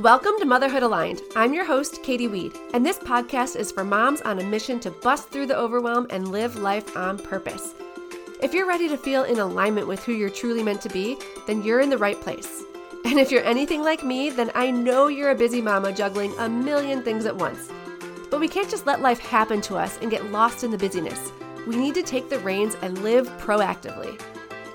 Welcome to Motherhood Aligned. I'm your host, Katy Weed, and this podcast is for moms on a mission to bust through the overwhelm and live life on purpose. If you're ready to feel in alignment with who you're truly meant to be, then you're in the right place. And if you're anything like me, then I know you're a busy mama juggling a million things at once. But we can't just let life happen to us and get lost in the busyness. We need to take the reins and live proactively.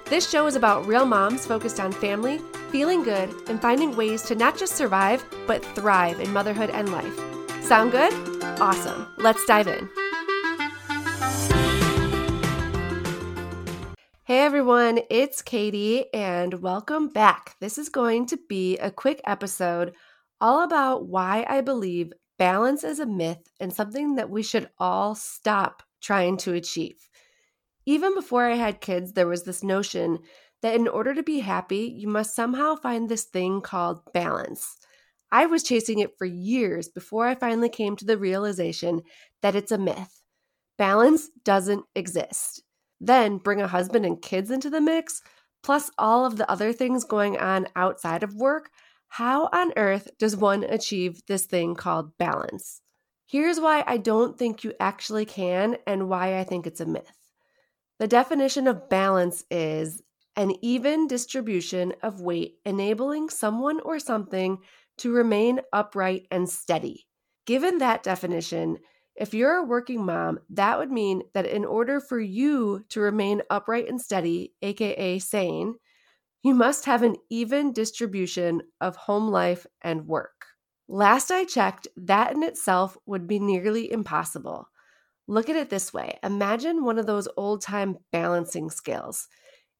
This show is about real moms focused on family, feeling good, and finding ways to not just survive, but thrive in motherhood and life. Sound good? Awesome. Let's dive in. Hey everyone, it's Katy, and welcome back. This is going to be a quick episode all about why I believe balance is a myth and something that we should all stop trying to achieve. Even before I had kids, there was this notion that in order to be happy, you must somehow find this thing called balance. I was chasing it for years before I finally came to the realization that it's a myth. Balance doesn't exist. Then bring a husband and kids into the mix, plus all of the other things going on outside of work. How on earth does one achieve this thing called balance? Here's why I don't think you actually can and why I think it's a myth. The definition of balance is an even distribution of weight enabling someone or something to remain upright and steady. Given that definition, if you're a working mom, that would mean that in order for you to remain upright and steady, aka sane, you must have an even distribution of home life and work. Last I checked, that in itself would be nearly impossible. Look at it this way imagine one of those old time balancing scales.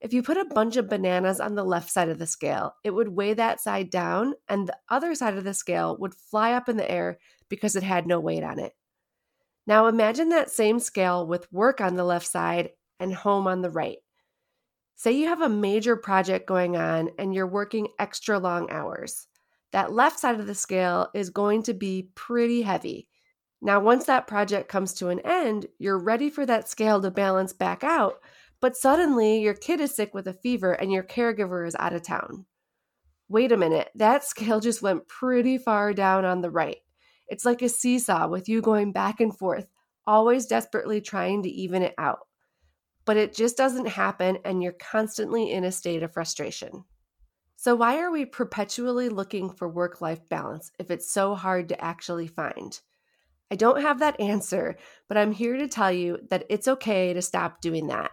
If you put a bunch of bananas on the left side of the scale, it would weigh that side down, and the other side of the scale would fly up in the air because it had no weight on it. Now imagine that same scale with work on the left side and home on the right. Say you have a major project going on and you're working extra long hours. That left side of the scale is going to be pretty heavy now, once that project comes to an end, you're ready for that scale to balance back out, but suddenly your kid is sick with a fever and your caregiver is out of town. Wait a minute, that scale just went pretty far down on the right. It's like a seesaw with you going back and forth, always desperately trying to even it out. But it just doesn't happen, and you're constantly in a state of frustration. So, why are we perpetually looking for work life balance if it's so hard to actually find? I don't have that answer, but I'm here to tell you that it's okay to stop doing that.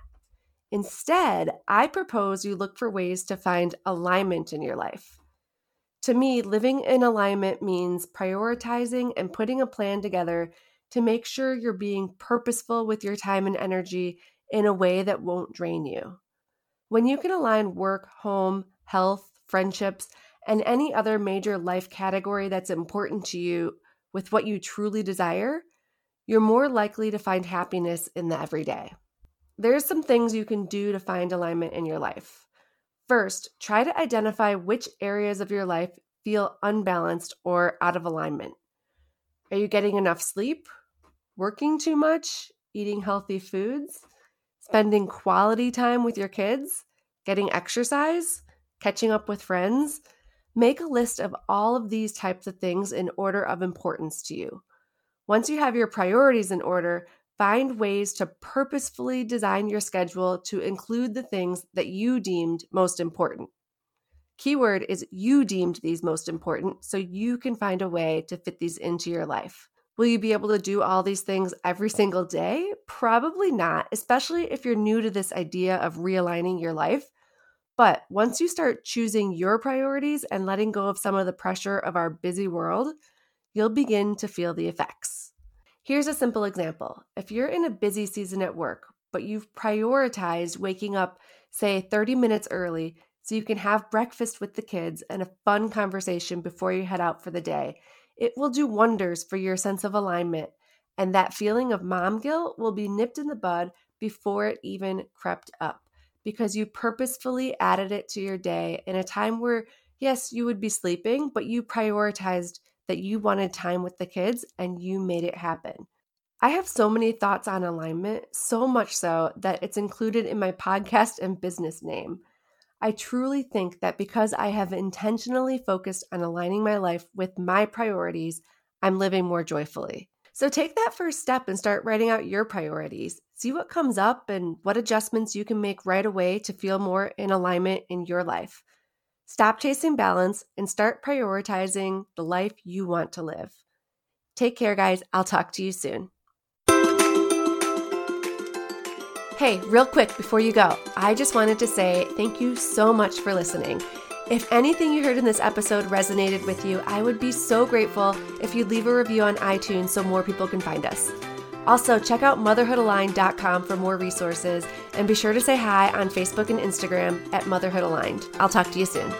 Instead, I propose you look for ways to find alignment in your life. To me, living in alignment means prioritizing and putting a plan together to make sure you're being purposeful with your time and energy in a way that won't drain you. When you can align work, home, health, friendships, and any other major life category that's important to you with what you truly desire, you're more likely to find happiness in the everyday. There's some things you can do to find alignment in your life. First, try to identify which areas of your life feel unbalanced or out of alignment. Are you getting enough sleep? Working too much? Eating healthy foods? Spending quality time with your kids? Getting exercise? Catching up with friends? Make a list of all of these types of things in order of importance to you. Once you have your priorities in order, find ways to purposefully design your schedule to include the things that you deemed most important. Keyword is you deemed these most important, so you can find a way to fit these into your life. Will you be able to do all these things every single day? Probably not, especially if you're new to this idea of realigning your life. But once you start choosing your priorities and letting go of some of the pressure of our busy world, you'll begin to feel the effects. Here's a simple example. If you're in a busy season at work, but you've prioritized waking up, say, 30 minutes early so you can have breakfast with the kids and a fun conversation before you head out for the day, it will do wonders for your sense of alignment. And that feeling of mom guilt will be nipped in the bud before it even crept up because you purposefully added it to your day in a time where, yes, you would be sleeping, but you prioritized that you wanted time with the kids and you made it happen. I have so many thoughts on alignment, so much so that it's included in my podcast and business name. I truly think that because I have intentionally focused on aligning my life with my priorities, I'm living more joyfully. So take that first step and start writing out your priorities. See what comes up and what adjustments you can make right away to feel more in alignment in your life. Stop chasing balance and start prioritizing the life you want to live. Take care, guys. I'll talk to you soon. Hey, real quick before you go, I just wanted to say thank you so much for listening. If anything you heard in this episode resonated with you, I would be so grateful if you'd leave a review on iTunes so more people can find us. Also, check out motherhoodaligned.com for more resources and be sure to say hi on Facebook and Instagram at Motherhood Aligned. I'll talk to you soon.